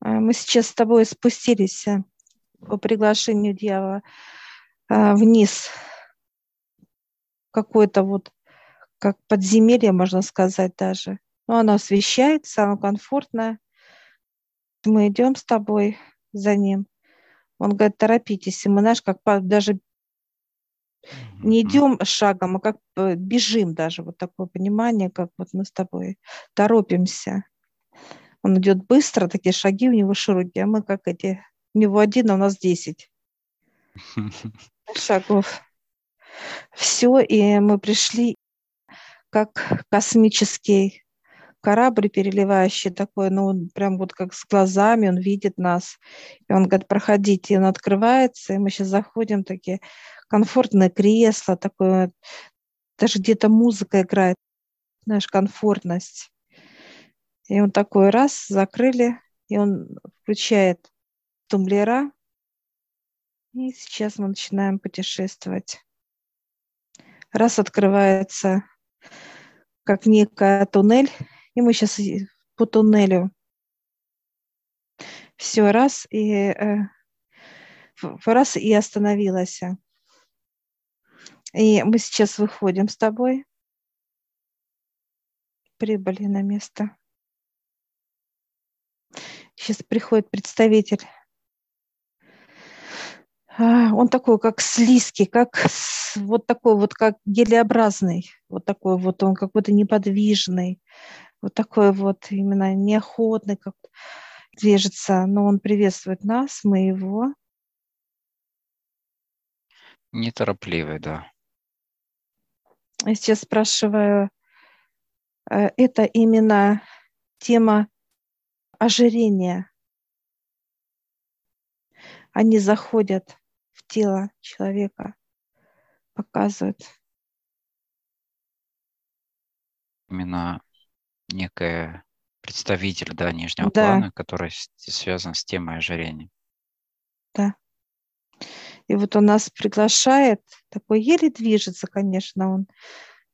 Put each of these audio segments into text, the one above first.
А, мы сейчас с тобой спустились э, по приглашению дьявола а, вниз. Какое-то вот, как подземелье, можно сказать даже. Но оно освещается, оно комфортное. Мы идем с тобой за ним. Он говорит, торопитесь. И мы, знаешь, как даже не идем шагом, а как бежим даже. Вот такое понимание, как вот мы с тобой торопимся. Он идет быстро, такие шаги у него широкие, а мы как эти, у него один, а у нас десять шагов. Все, и мы пришли как космический корабль переливающий такой, ну, он прям вот как с глазами, он видит нас. И он говорит, проходите, и он открывается, и мы сейчас заходим, такие комфортное кресло, такое, даже где-то музыка играет, знаешь, комфортность. И он такой раз, закрыли, и он включает тумблера. И сейчас мы начинаем путешествовать. Раз открывается как некая туннель, и мы сейчас по туннелю. Все, раз, и э, раз и остановилась. И мы сейчас выходим с тобой. Прибыли на место. Сейчас приходит представитель. А, он такой, как слизкий, как вот такой вот, как гелеобразный. Вот такой вот, он какой-то неподвижный. Вот такой вот именно неохотный, как движется. Но он приветствует нас, мы его. Неторопливый, да. Я сейчас спрашиваю, э, это именно тема ожирения. Они заходят в тело человека, показывают. Именно некое представитель да, нижнего да. плана, который связан с темой ожирения. Да. И вот он нас приглашает, такой еле движется, конечно, он.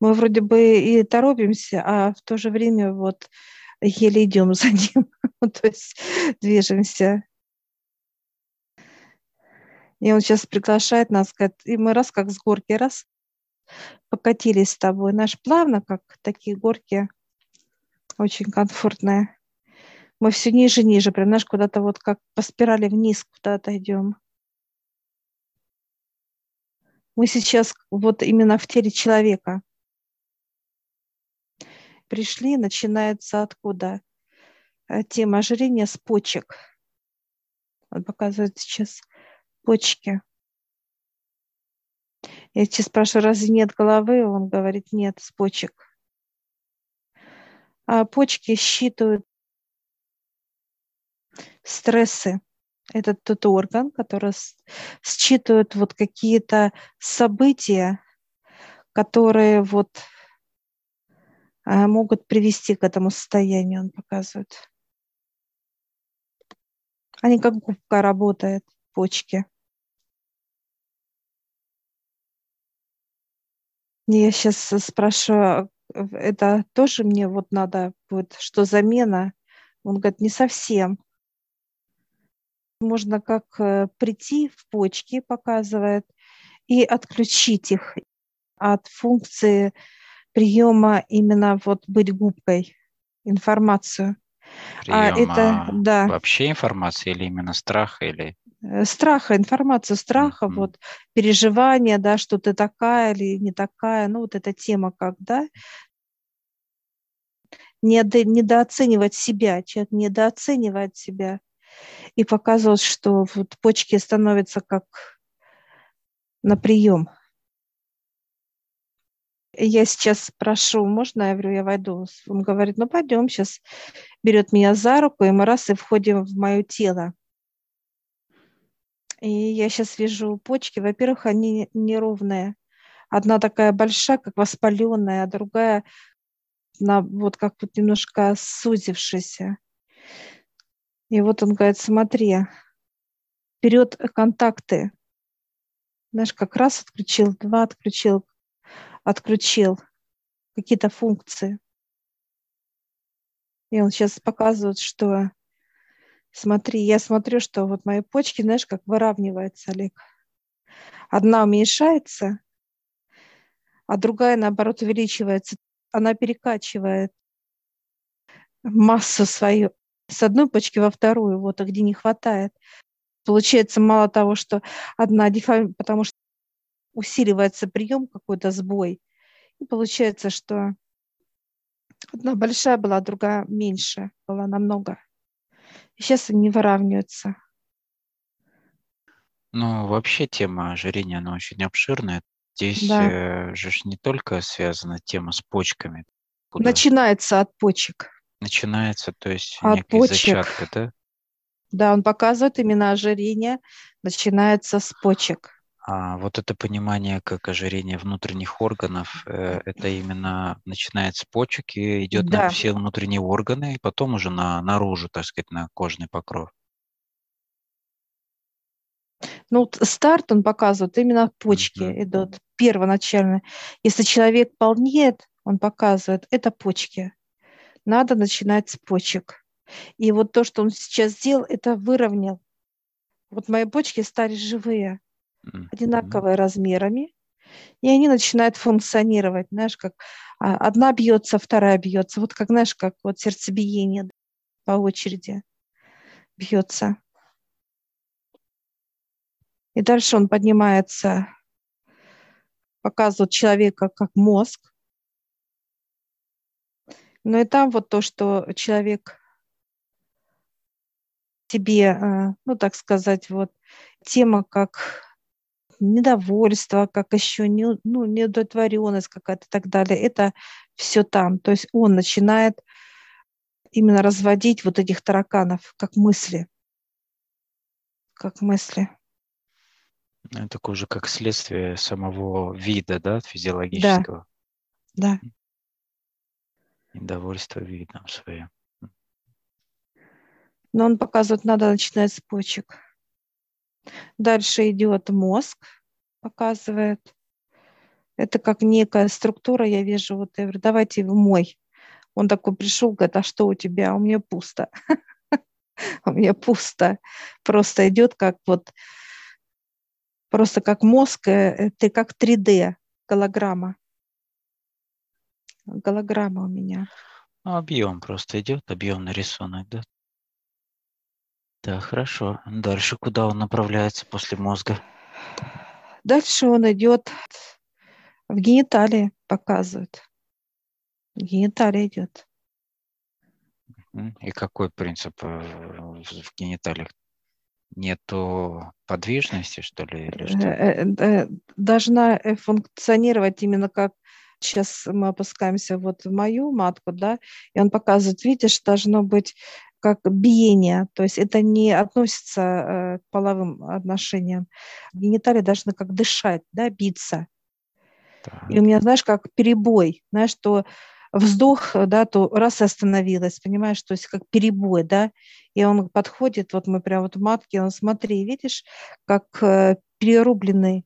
Мы вроде бы и торопимся, а в то же время вот еле идем за ним, то есть движемся. И он сейчас приглашает нас, говорит, и мы раз как с горки, раз покатились с тобой. Наш плавно, как такие горки, очень комфортные. Мы все ниже, ниже, прям, знаешь, куда-то вот как по спирали вниз куда-то идем. Мы сейчас вот именно в теле человека – пришли, начинается откуда? Э, тема ожирения с почек. Он показывает сейчас почки. Я сейчас спрашиваю, разве нет головы? Он говорит, нет, с почек. А почки считывают стрессы. Это тот орган, который считывает вот какие-то события, которые вот а, могут привести к этому состоянию, он показывает. Они как губка работает, почки. Я сейчас спрашиваю, это тоже мне вот надо будет, что замена? Он говорит, не совсем. Можно как э, прийти в почки, показывает, и отключить их от функции приема именно вот быть губкой, информацию. Приема а это, да. Вообще информация или именно страха или? Э, страха, информация страха, mm-hmm. вот переживания, да, что ты такая или не такая, ну вот эта тема как, да, недо, недооценивать себя, человек недооценивает себя и показывает, что вот почки становятся как на прием. Я сейчас прошу, можно, я говорю, я войду. Он говорит, ну пойдем, сейчас берет меня за руку, и мы раз и входим в мое тело. И я сейчас вижу почки. Во-первых, они неровные. Одна такая большая, как воспаленная, а другая на, вот как вот немножко сузившаяся. И вот он говорит, смотри, вперед контакты. Знаешь, как раз отключил, два отключил, отключил какие-то функции. И он сейчас показывает, что Смотри, я смотрю, что вот мои почки, знаешь, как выравниваются, Олег. Одна уменьшается, а другая, наоборот, увеличивается. Она перекачивает массу свою с одной почки во вторую, вот, а где не хватает. Получается, мало того, что одна деформация, потому что усиливается прием, какой-то сбой, и получается, что одна большая была, другая меньше была намного. И сейчас они выравниваются. Ну, вообще тема ожирения, она очень обширная. Здесь да. э, же не только связана тема с почками. Куда? Начинается от почек. Начинается, то есть от некая почек. зачатка, да? Да, он показывает именно ожирение, начинается с почек. А вот это понимание, как ожирение внутренних органов, э, это именно начинается с почек и идет да. на все внутренние органы, и потом уже на наружу, так сказать, на кожный покров. Ну, старт он показывает, именно почки mm-hmm. идут первоначально. Если человек полнеет, он показывает, это почки. Надо начинать с почек. И вот то, что он сейчас сделал, это выровнял. Вот мои почки стали живые, mm-hmm. одинаковые размерами, и они начинают функционировать, знаешь, как а, одна бьется, вторая бьется, вот как, знаешь, как вот сердцебиение по очереди бьется. И дальше он поднимается, показывает человека как мозг. Но и там вот то, что человек тебе, э, ну так сказать, вот тема как недовольство, как еще не, ну, неудовлетворенность какая-то и так далее, это все там. То есть он начинает именно разводить вот этих тараканов, как мысли. Как мысли. Это уже как следствие самого вида, да, физиологического. Да. да. Недовольство видом своим. Но он показывает, надо начинать с почек. Дальше идет мозг, показывает. Это как некая структура, я вижу, вот я говорю, давайте в мой. Он такой пришел, говорит, а что у тебя? У меня пусто. У меня пусто. Просто идет как вот просто как мозг, э, ты как 3D, голограмма. Голограмма у меня. Объем просто идет, объемный рисунок, да? Да, хорошо. Дальше куда он направляется после мозга? Дальше он идет в гениталии, показывает. В гениталии идет. И какой принцип э, в гениталиях? Нету подвижности, что ли, или что? Э, э, должна функционировать именно как сейчас мы опускаемся вот в мою матку, да, и он показывает, видишь, должно быть как биение, то есть это не относится к половым отношениям. Гениталии должны как дышать, да, биться. Так. И у меня, знаешь, как перебой, знаешь, что вздох, да, то раз и остановилась, понимаешь, то есть как перебой, да, и он подходит, вот мы прям вот в матке, он смотри, видишь, как э, перерубленный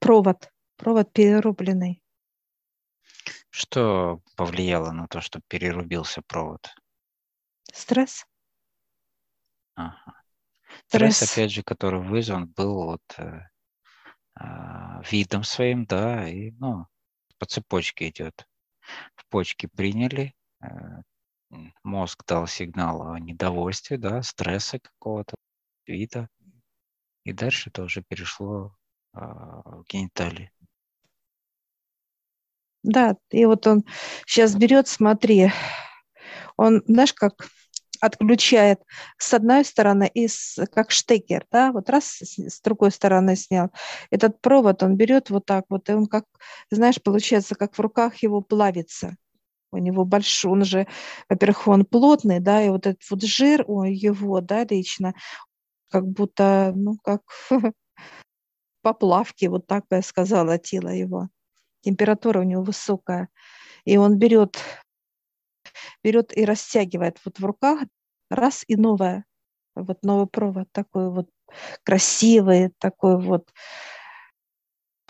провод, провод перерубленный. Что повлияло на то, что перерубился провод? Стресс. Ага. Стресс, Стресс опять же, который вызван был вот э, э, видом своим, да, и, ну, по цепочке идет в почки приняли, э, мозг дал сигнал о недовольстве, да, стресса какого-то вида, и дальше это уже перешло а, в гениталии. Да, и вот он сейчас берет, смотри, он, знаешь, как отключает с одной стороны и с, как штекер, да, вот раз с, с другой стороны снял. Этот провод он берет вот так вот, и он как, знаешь, получается, как в руках его плавится. У него большой, он же, во-первых, он плотный, да, и вот этот вот жир у его, да, лично, как будто, ну, как поплавки, вот так бы я сказала, тело его. Температура у него высокая. И он берет берет и растягивает вот в руках, раз и новое, вот новый провод такой вот красивый, такой вот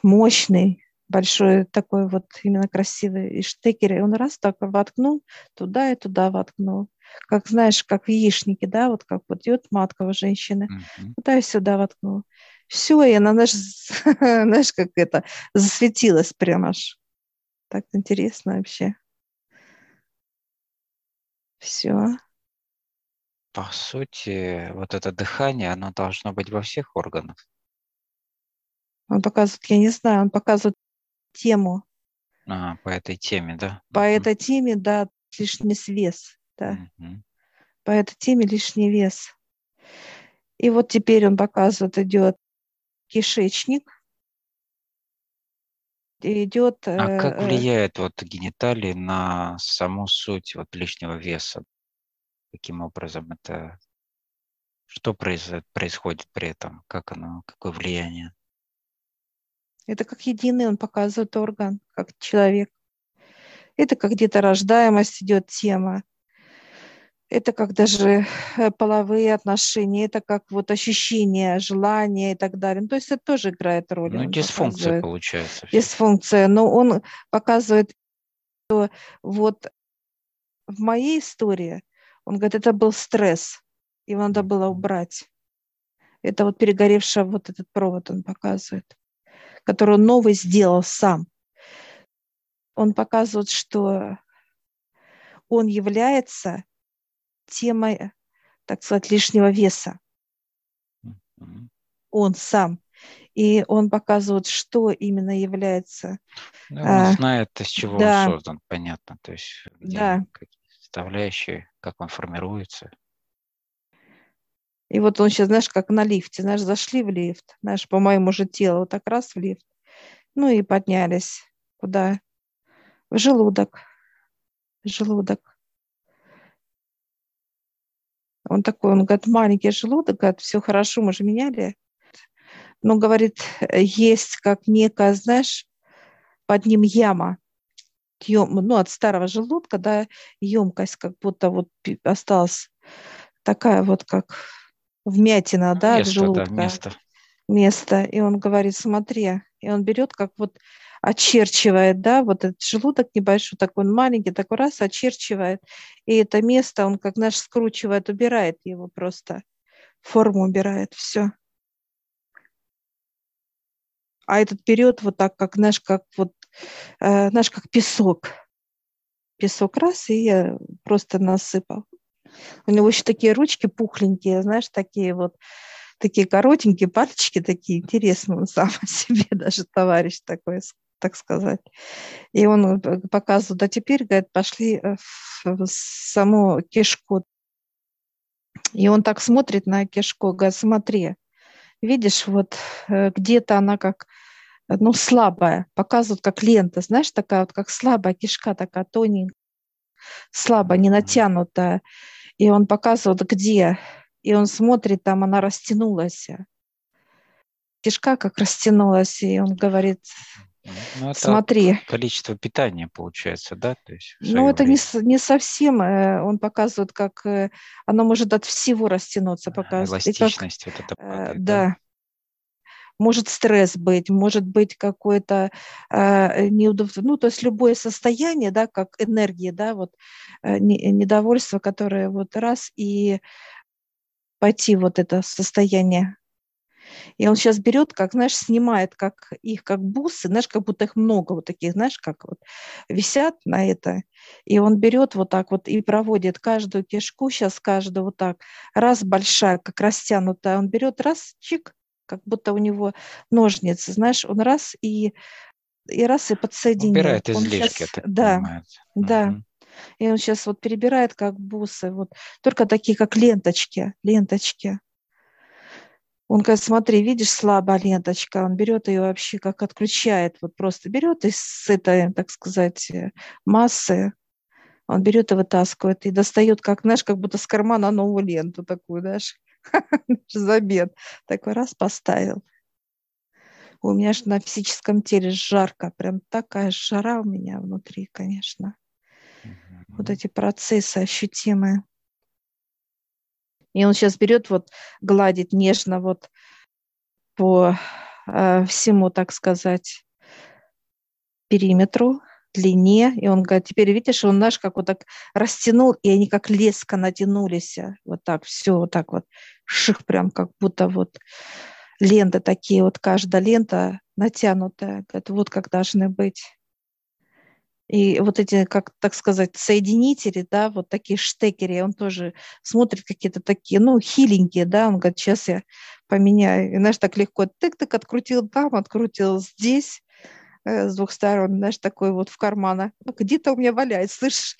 мощный, большой такой вот именно красивый и штекер, и он раз так воткнул, туда и туда воткнул. как знаешь, как в яичнике, да, вот как вот идет матка у женщины, mm-hmm. туда и сюда воткнула. Все, и она, знаешь, знаешь, как это, засветилась прямо аж. Так интересно вообще. Все. По сути, вот это дыхание, оно должно быть во всех органах. Он показывает, я не знаю, он показывает тему. А, по этой теме, да? По uh-huh. этой теме, да, лишний вес, да. Uh-huh. По этой теме лишний вес. И вот теперь он показывает, идет кишечник, идет... А как э, влияет вот гениталии на саму суть вот лишнего веса? Каким образом это... Что происходит при этом? Как оно, какое влияние? Это как единый, он показывает орган, как человек. Это как где-то рождаемость идет тема. Это как даже э, половые отношения, это как вот ощущение, желание и так далее. Ну, то есть это тоже играет роль. Ну, дисфункция показывает. получается. Дисфункция. Но он показывает, что вот в моей истории, он говорит, это был стресс, его надо было убрать. Это вот перегоревший вот этот провод он показывает который он новый сделал сам. Он показывает, что он является темой, так сказать, лишнего веса. Он сам. И он показывает, что именно является. Ну, он а, знает, из чего да, он создан, понятно. То есть, где да. составляющие, как он формируется. И вот он сейчас, знаешь, как на лифте, знаешь, зашли в лифт, знаешь, по моему же телу, вот так раз в лифт, ну и поднялись. Куда? В желудок. В желудок. Он такой, он говорит, маленький желудок, говорит, все хорошо, мы же меняли. Но, говорит, есть как некая, знаешь, под ним яма, ну, от старого желудка, да, емкость, как будто вот осталась такая вот, как вмятина, да, место, от желудка. Да, место. Место. И он говорит, смотри, и он берет, как вот очерчивает, да, вот этот желудок небольшой, такой он маленький, такой раз очерчивает, и это место он как наш скручивает, убирает его просто, форму убирает, все. А этот период вот так, как наш, как вот, э, наш, как песок. Песок раз, и я просто насыпал. У него еще такие ручки пухленькие, знаешь, такие вот, такие коротенькие пальчики, такие интересные он сам о себе, даже товарищ такой, так сказать. И он э, показывает, а теперь, говорит, пошли э, в саму кишку. И он так смотрит на кишку, говорит, смотри, видишь, вот э, где-то она как, ну, слабая, показывают как лента, знаешь, такая вот, как слабая кишка, такая тоненькая, слабо, не натянутая и он показывает, где. И он смотрит, там она растянулась. Кишка как растянулась, и он говорит, ну, смотри. Количество питания получается, да? То есть ну, это не, не совсем. Э, он показывает, как э, оно может от всего растянуться. Показывает. Эластичность как, вот это э, падает, да. да может стресс быть, может быть какое-то э, неудовольствие, ну, то есть любое состояние, да, как энергия, да, вот э, недовольство, которое вот раз и пойти вот это состояние. И он сейчас берет, как, знаешь, снимает как их как бусы, знаешь, как будто их много вот таких, знаешь, как вот висят на это. И он берет вот так вот и проводит каждую кишку, сейчас каждую вот так, раз большая, как растянутая, он берет раз, чик, как будто у него ножницы, знаешь, он раз и, и раз и подсоединил. Убирает излишки, сейчас, да, понимаю. да. Угу. И он сейчас вот перебирает как бусы, вот, только такие, как ленточки, ленточки. Он говорит, смотри, видишь, слабая ленточка, он берет ее вообще как отключает, вот просто берет из этой, так сказать, массы, он берет и вытаскивает, и достает, как, знаешь, как будто с кармана новую ленту такую, знаешь, забед. Такой раз поставил. У меня же на физическом теле жарко, прям такая жара у меня внутри, конечно. Вот эти процессы ощутимые. И он сейчас берет, вот гладит нежно вот по э, всему, так сказать, периметру длине. И он говорит, теперь видишь, он наш как вот так растянул, и они как леска натянулись. Вот так, все вот так вот. Ших прям как будто вот ленты такие, вот каждая лента натянутая. Говорит, вот как должны быть. И вот эти, как так сказать, соединители, да, вот такие штекери, он тоже смотрит какие-то такие, ну, хиленькие, да, он говорит, сейчас я поменяю. И, знаешь, так легко тык-тык открутил там, открутил здесь, э, с двух сторон, знаешь, такой вот в кармана. Ну, где-то у меня валяется, слышишь?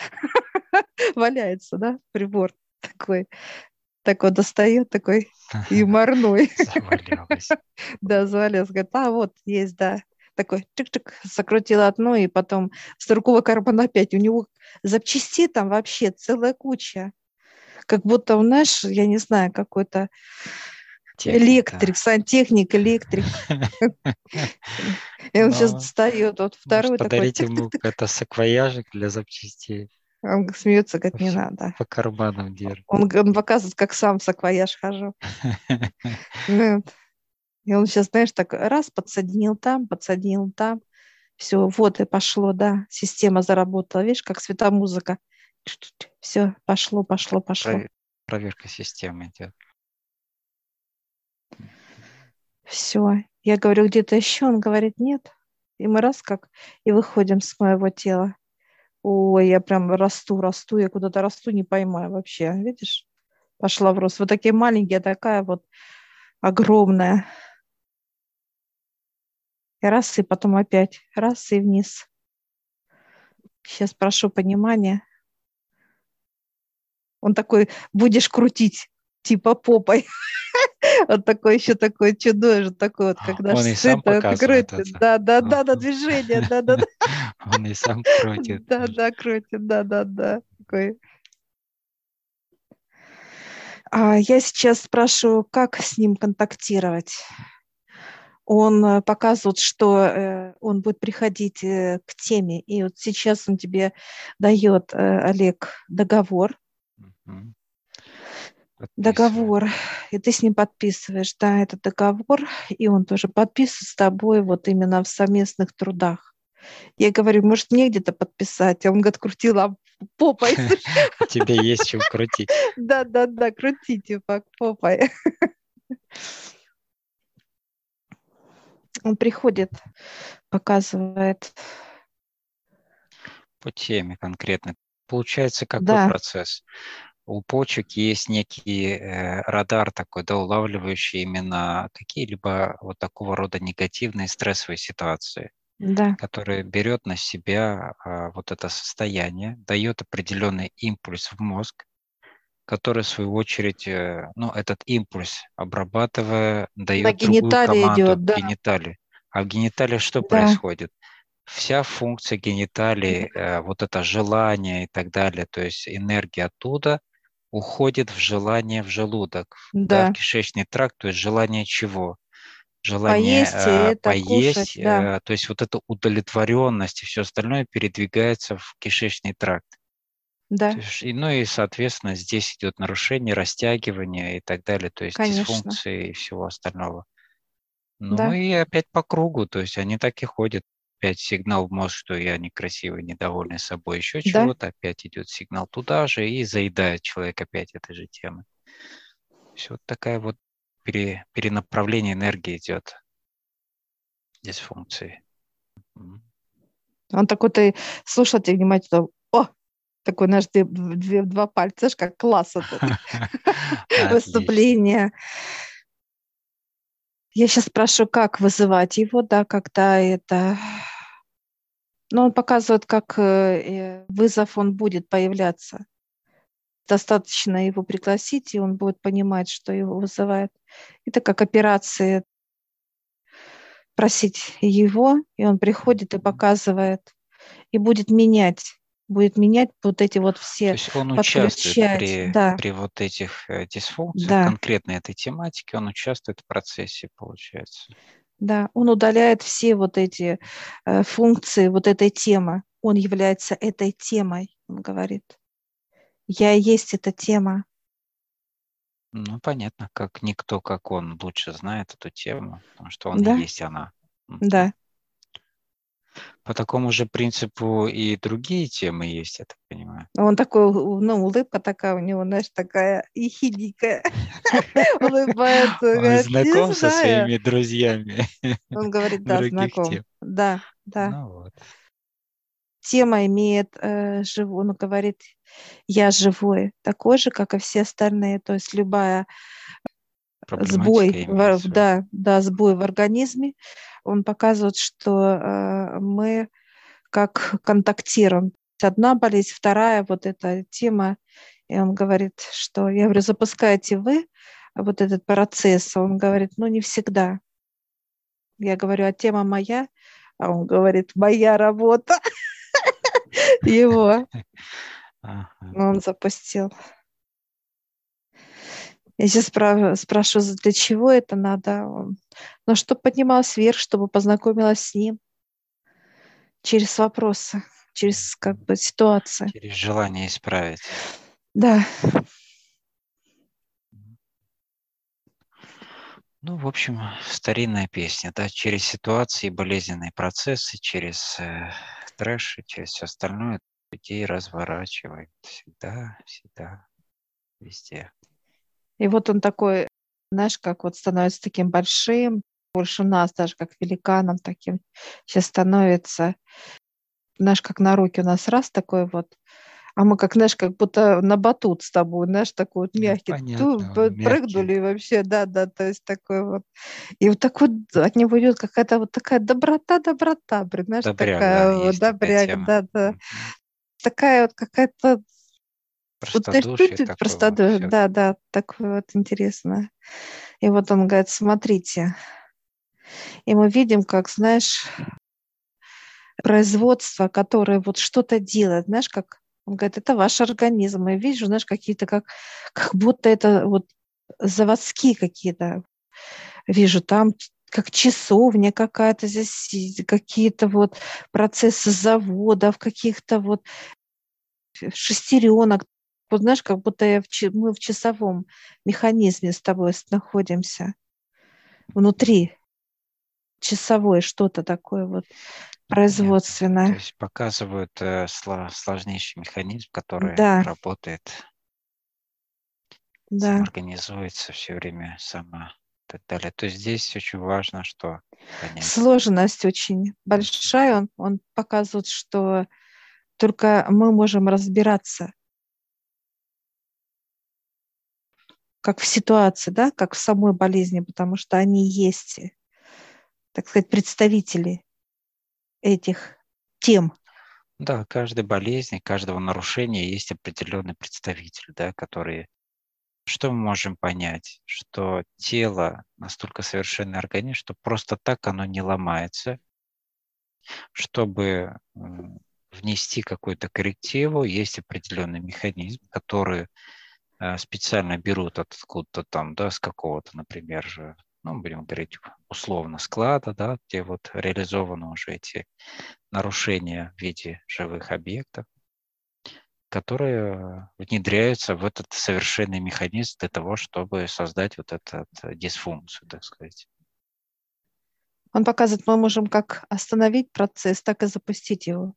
Валяется, да, прибор такой. Так вот достает, такой юморной. Да, завалялась. Говорит, а вот есть, да такой чик-чик, закрутил одно, и потом с другого кармана опять. У него запчастей там вообще целая куча. Как будто, знаешь, я не знаю, какой-то Техника. электрик, сантехник, электрик. И он сейчас достает, вот второй такой. Подарить ему это саквояжик для запчастей. Он смеется, как не надо. По карманам держит. Он, он показывает, как сам в саквояж хожу. И он сейчас, знаешь, так раз подсоединил там, подсоединил там. Все, вот и пошло, да, система заработала. Видишь, как светомузыка. Все, пошло, пошло, пошло. Проверка системы идет. Все. Я говорю, где-то еще? Он говорит, нет. И мы раз как, и выходим с моего тела. Ой, я прям расту, расту, я куда-то расту, не поймаю вообще. Видишь? Пошла в рост. Вот такие маленькие, такая вот огромная. И раз, и потом опять. Раз, и вниз. Сейчас прошу понимания. Он такой, будешь крутить, типа попой. Вот такой еще такой чудо, такой вот, когда Он и сам показывает крутит. Да, да, да, да, движение, да, да, да. Он и сам крутит. Да, да, крутит, да, да, да. Такой. А я сейчас спрашиваю, как с ним контактировать? Он э, показывает, что э, он будет приходить э, к теме. И вот сейчас он тебе дает, Олег, договор. Угу. Договор, и ты с ним подписываешь, да, этот договор, и он тоже подписывает с тобой вот именно в совместных трудах. Я говорю, может, мне где-то подписать? А он говорит, крутила попой. Тебе есть чем крутить. Да, да, да, крутите попой. Он приходит, показывает. По теме конкретно. Получается, какой да. процесс? У почек есть некий э, радар такой, да, улавливающий именно какие-либо вот такого рода негативные стрессовые ситуации, да. который берет на себя э, вот это состояние, дает определенный импульс в мозг, который, в свою очередь, э, ну, этот импульс, обрабатывая, дает другую команду идет, да. гениталии. А в гениталии что да. происходит? Вся функция гениталии, э, вот это желание и так далее, то есть энергия оттуда уходит в желание в желудок, да. Да, в кишечный тракт, то есть желание чего? Желание поесть, э, поесть кушать, да. э, то есть вот эта удовлетворенность и все остальное передвигается в кишечный тракт. Да. Есть, и, ну и, соответственно, здесь идет нарушение, растягивание и так далее, то есть Конечно. дисфункции и всего остального. Ну да. и опять по кругу, то есть они так и ходят. Опять сигнал в мозг, что я некрасивый, недовольный собой, еще да. чего-то, опять идет сигнал туда же и заедает человек опять этой же темы. Все вот такая вот пере, перенаправление энергии идет дисфункции. Он такой, ты слушайте внимательно, о, такой наш две, две, два пальца, знаешь, как класс выступление. Я сейчас спрашиваю, как вызывать его, да, когда это... Но он показывает, как э, э, вызов он будет появляться. Достаточно его пригласить, и он будет понимать, что его вызывает. Это как операции просить его, и он приходит и показывает, и будет менять будет менять вот эти вот все. То есть он участвует при, да. при вот этих э, дисфункциях, да. конкретно этой тематике, он участвует в процессе, получается. Да, он удаляет все вот эти э, функции вот этой темы. Он является этой темой, он говорит. Я и есть эта тема. Ну, понятно, как никто, как он, лучше знает эту тему, потому что он да. и есть она. Да. По такому же принципу и другие темы есть, я так понимаю. Он такой, ну, улыбка такая у него, знаешь, такая ехидненькая. Улыбается. Он знаком со своими друзьями. Он говорит, да, знаком. Да, да. Ну. Тема имеет э, живую, он говорит, я живой, такой же, как и все остальные. То есть любая сбой, в, да, да, сбой в организме, он показывает, что э, мы как контактируем. Одна болезнь, вторая, вот эта тема, и он говорит, что, я говорю, запускаете вы вот этот процесс, он говорит, ну не всегда. Я говорю, а тема моя, а он говорит, моя работа его. Он запустил. Я сейчас спра- спрашиваю, для чего это надо? Ну, чтобы поднималась вверх, чтобы познакомилась с ним через вопросы, через как бы ситуации. Через желание исправить. Да. Ну, в общем, старинная песня, да, через ситуации, болезненные процессы, через э, трэш и через все остальное людей разворачивает всегда, всегда, везде. И вот он такой, знаешь, как вот становится таким большим, больше нас, даже как великаном таким сейчас становится. Знаешь, как на руки у нас раз такой вот, а мы как, знаешь, как будто на батут с тобой, знаешь, такой вот мягкий, ну, Понятно, ту, прыгнули вообще, да, да, то есть такой вот. И вот так вот от него идет какая-то вот такая доброта, доброта, знаешь, добряк, такая вот, добряк, да, да. Такая вот какая-то Простодушие вот, простодушие, да, да, такое вот интересное. И вот он говорит, смотрите, и мы видим, как, знаешь, производство, которое вот что-то делает, знаешь, как он говорит, это ваш организм. Я вижу, знаешь, какие-то как, как будто это вот заводские какие-то. Вижу там как часовня какая-то здесь, какие-то вот процессы заводов, каких-то вот шестеренок. Вот знаешь, как будто я в, мы в часовом механизме с тобой находимся. Внутри часовой что-то такое вот производственное. То есть показывают э, сложнейший механизм, который да. работает, да. организуется все время сама и так далее. То есть здесь очень важно, что понять. Сложность очень большая. Он, он показывает, что только мы можем разбираться как в ситуации, да, как в самой болезни, потому что они есть, так сказать, представители этих тем. Да, каждой болезни, каждого нарушения есть определенный представитель, да, который... Что мы можем понять? Что тело настолько совершенный организм, что просто так оно не ломается. Чтобы внести какую-то коррективу, есть определенный механизм, который специально берут откуда-то там, да, с какого-то, например, же, ну, будем говорить, условно, склада, да, где вот реализованы уже эти нарушения в виде живых объектов, которые внедряются в этот совершенный механизм для того, чтобы создать вот эту дисфункцию, так сказать. Он показывает, мы можем как остановить процесс, так и запустить его.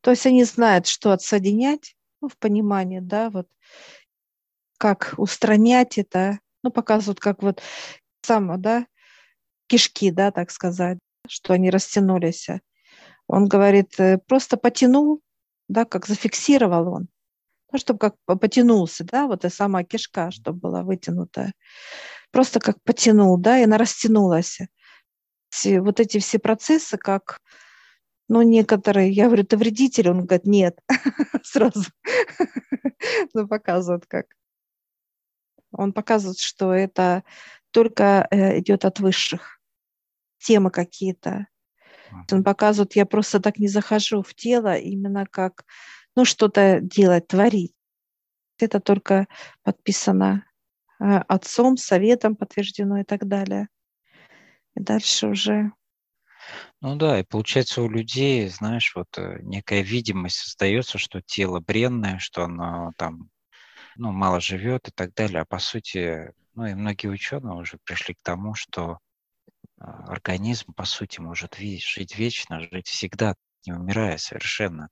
То есть они знают, что отсоединять, ну, в понимании, да, вот, как устранять это, ну, показывают, как вот само, да, кишки, да, так сказать, что они растянулись. Он говорит, э, просто потянул, да, как зафиксировал он, ну, чтобы как потянулся, да, вот и сама кишка, чтобы была вытянутая. Просто как потянул, да, и она растянулась. Все, вот эти все процессы, как, ну, некоторые, я говорю, ты вредитель, он говорит, нет, сразу, ну, показывают как. Он показывает, что это только э, идет от высших. Темы какие-то. Он показывает, я просто так не захожу в тело, именно как, ну, что-то делать, творить. Это только подписано э, отцом, советом подтверждено и так далее. И дальше уже ну да, и получается у людей, знаешь, вот э, некая видимость создается, что тело бренное, что оно там ну, мало живет и так далее. А по сути, ну и многие ученые уже пришли к тому, что а, организм, по сути, может жить вечно, жить всегда, не умирая совершенно.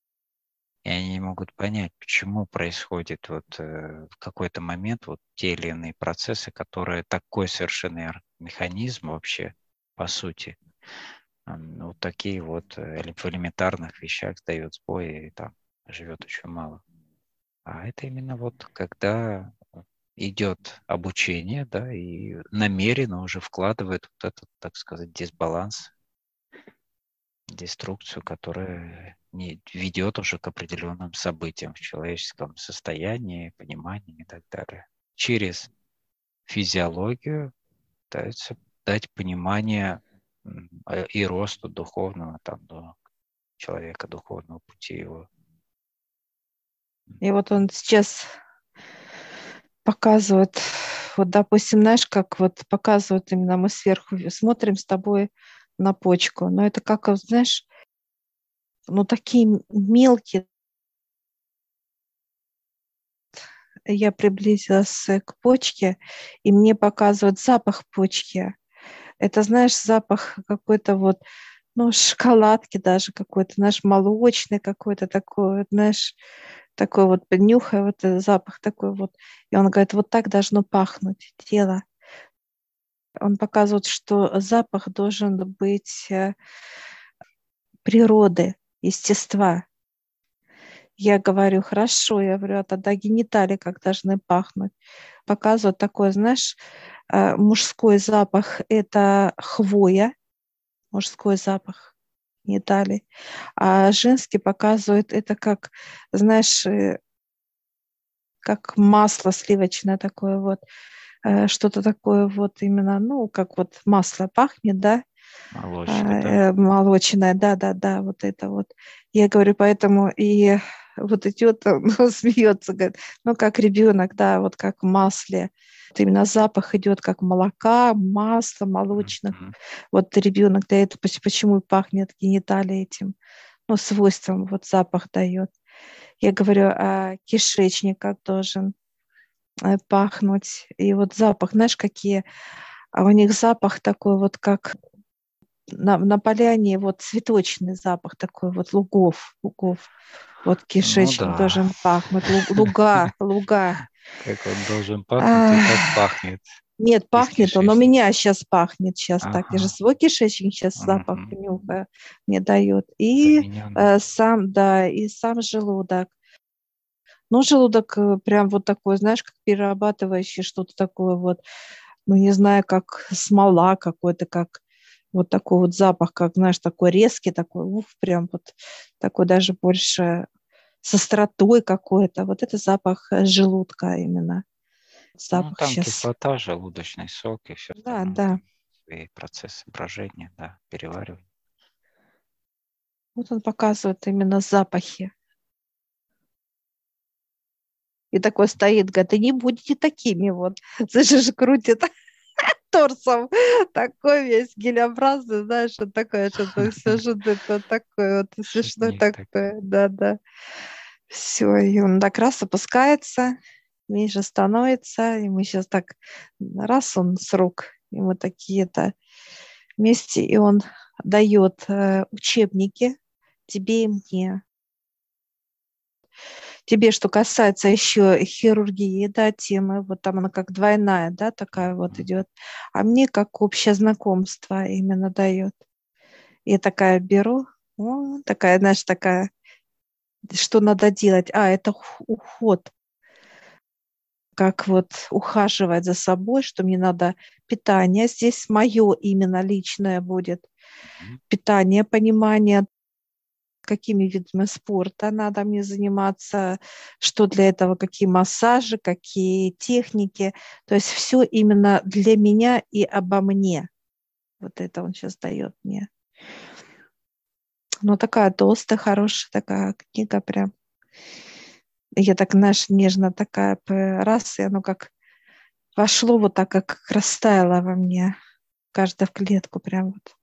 И они не могут понять, почему происходит вот э, в какой-то момент вот те или иные процессы, которые такой совершенный механизм вообще, по сути, вот такие вот э, в элементарных вещах дает сбой и там живет очень мало. А это именно вот когда идет обучение, да, и намеренно уже вкладывает вот этот, так сказать, дисбаланс, деструкцию, которая не ведет уже к определенным событиям в человеческом состоянии, понимании и так далее. Через физиологию дается дать понимание и росту духовного там до человека, духовного пути его. И вот он сейчас показывает, вот, допустим, знаешь, как вот показывают именно мы сверху смотрим с тобой на почку, но это как, знаешь, ну такие мелкие. Я приблизилась к почке, и мне показывают запах почки. Это, знаешь, запах какой-то вот, ну, шоколадки даже какой-то, знаешь, молочный какой-то такой, знаешь, такой вот, нюхая вот этот запах такой вот. И он говорит, вот так должно пахнуть тело. Он показывает, что запах должен быть э, природы, естества. Я говорю, хорошо, я говорю, а тогда гениталии как должны пахнуть. Показывают такой, знаешь, э, мужской запах – это хвоя, мужской запах гениталий. А женский показывает это как, знаешь, э, как масло сливочное такое вот, э, что-то такое вот именно, ну, как вот масло пахнет, да, Молочное, да. Э, молочное, да, да, да, вот это вот. Я говорю, поэтому и вот идет, он смеется, говорит, ну, как ребенок, да, вот как в масле. Именно запах идет как молока, масла молочных. Mm-hmm. Вот ребенок дает, почему пахнет гениталией этим, ну, свойством вот запах дает. Я говорю, а кишечник как должен э, пахнуть. И вот запах, знаешь, какие а у них запах такой вот, как на, на поляне вот цветочный запах такой вот лугов, лугов. Вот кишечник ну, да. должен пахнуть, луга, луга. Как он должен пахнуть и как пахнет. Нет, пахнет он, у меня сейчас пахнет сейчас ага. так. Я же свой кишечник сейчас ага. запах нюхаю, мне дает. И э, сам, да, и сам желудок. Ну, желудок э, прям вот такой, знаешь, как перерабатывающий что-то такое вот, ну, не знаю, как смола какой-то, как вот такой вот запах, как, знаешь, такой резкий, такой, ух, прям вот такой даже больше с остротой какой-то. Вот это запах э, желудка именно. Ну, запах ну, там сейчас. кислота, желудочный сок и все Да, да. И процесс брожения, да, переваривания. Вот он показывает именно запахи. И такой стоит, говорит, и не будете такими вот. Слышишь, крутит торсом такой весь гелеобразный, знаешь, вот такое что-то все это такое вот смешное такое, да-да. Все, и он так раз опускается, меньше становится, и мы сейчас так, раз он с рук, и мы такие-то вместе, и он дает э, учебники тебе и мне тебе, что касается еще хирургии, да, темы, вот там она как двойная, да, такая вот идет, а мне как общее знакомство именно дает. И такая беру, о, такая, знаешь, такая, что надо делать? А, это уход, как вот ухаживать за собой, что мне надо питание, здесь мое именно личное будет, питание, понимание какими видами спорта надо мне заниматься, что для этого, какие массажи, какие техники. То есть все именно для меня и обо мне. Вот это он сейчас дает мне. Ну, такая толстая, хорошая такая книга прям. Я так, знаешь, нежно такая раз, и оно как вошло вот так, как растаяло во мне. Каждая в клетку прям вот.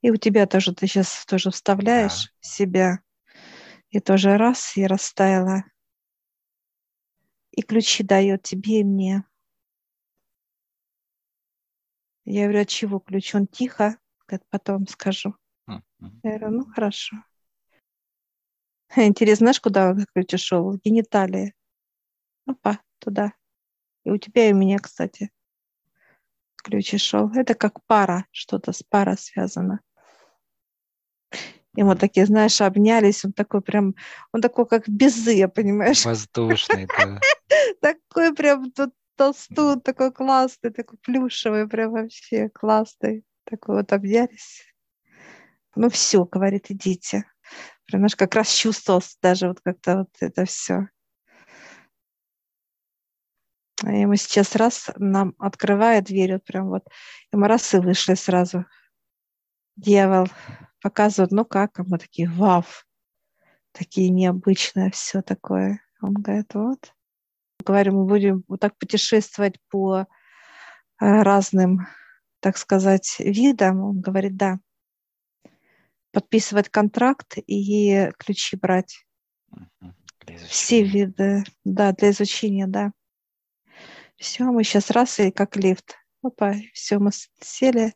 И у тебя тоже, ты сейчас тоже вставляешь да. себя, и тоже раз, и растаяла. И ключи дает тебе и мне. Я говорю, от чего ключ? Он тихо, говорит, потом скажу. Я говорю, ну хорошо. Интересно, знаешь, куда он ключ ушел? В гениталии. Опа, туда. И у тебя и у меня, кстати, ключ шел. Это как пара, что-то с пара связано. И мы такие, знаешь, обнялись, он такой прям, он такой как безы, понимаешь? Воздушный, да. Такой прям тут толстун, такой классный, такой плюшевый, прям вообще классный. Такой вот обнялись. Ну все, говорит, идите. Прям, как раз чувствовался даже вот как-то вот это все. И мы сейчас раз нам открывает дверь, вот прям вот, и мы раз и вышли сразу. Дьявол показывает, ну как, а мы такие, вау, такие необычные, все такое. Он говорит, вот. Говорю, мы будем вот так путешествовать по э, разным, так сказать, видам. Он говорит, да. Подписывать контракт и ключи брать. Все виды, да, для изучения, да. Все, мы сейчас раз и как лифт. Опа, все, мы сели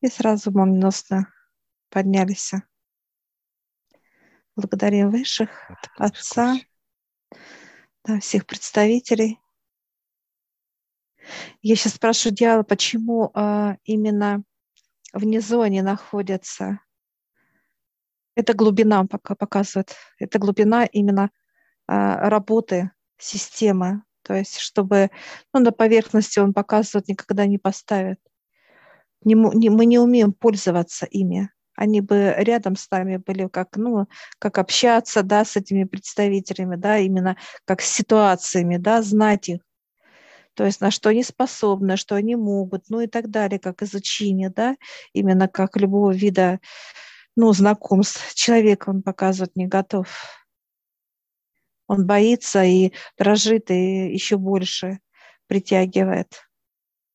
и сразу молниеносно поднялись. Благодарим высших, Отца, да, всех представителей. Я сейчас спрашиваю дьявола, почему э, именно внизу они находятся. Это глубина пока показывает. Это глубина именно э, работы системы то есть, чтобы ну, на поверхности он показывает, никогда не поставит. Не, не, мы не умеем пользоваться ими. Они бы рядом с нами были, как, ну, как общаться, да, с этими представителями, да, именно как с ситуациями, да, знать их. То есть на что они способны, что они могут, ну и так далее, как изучение, да, именно как любого вида, ну, знакомств. Человек он показывает не готов он боится и дрожит, и еще больше притягивает.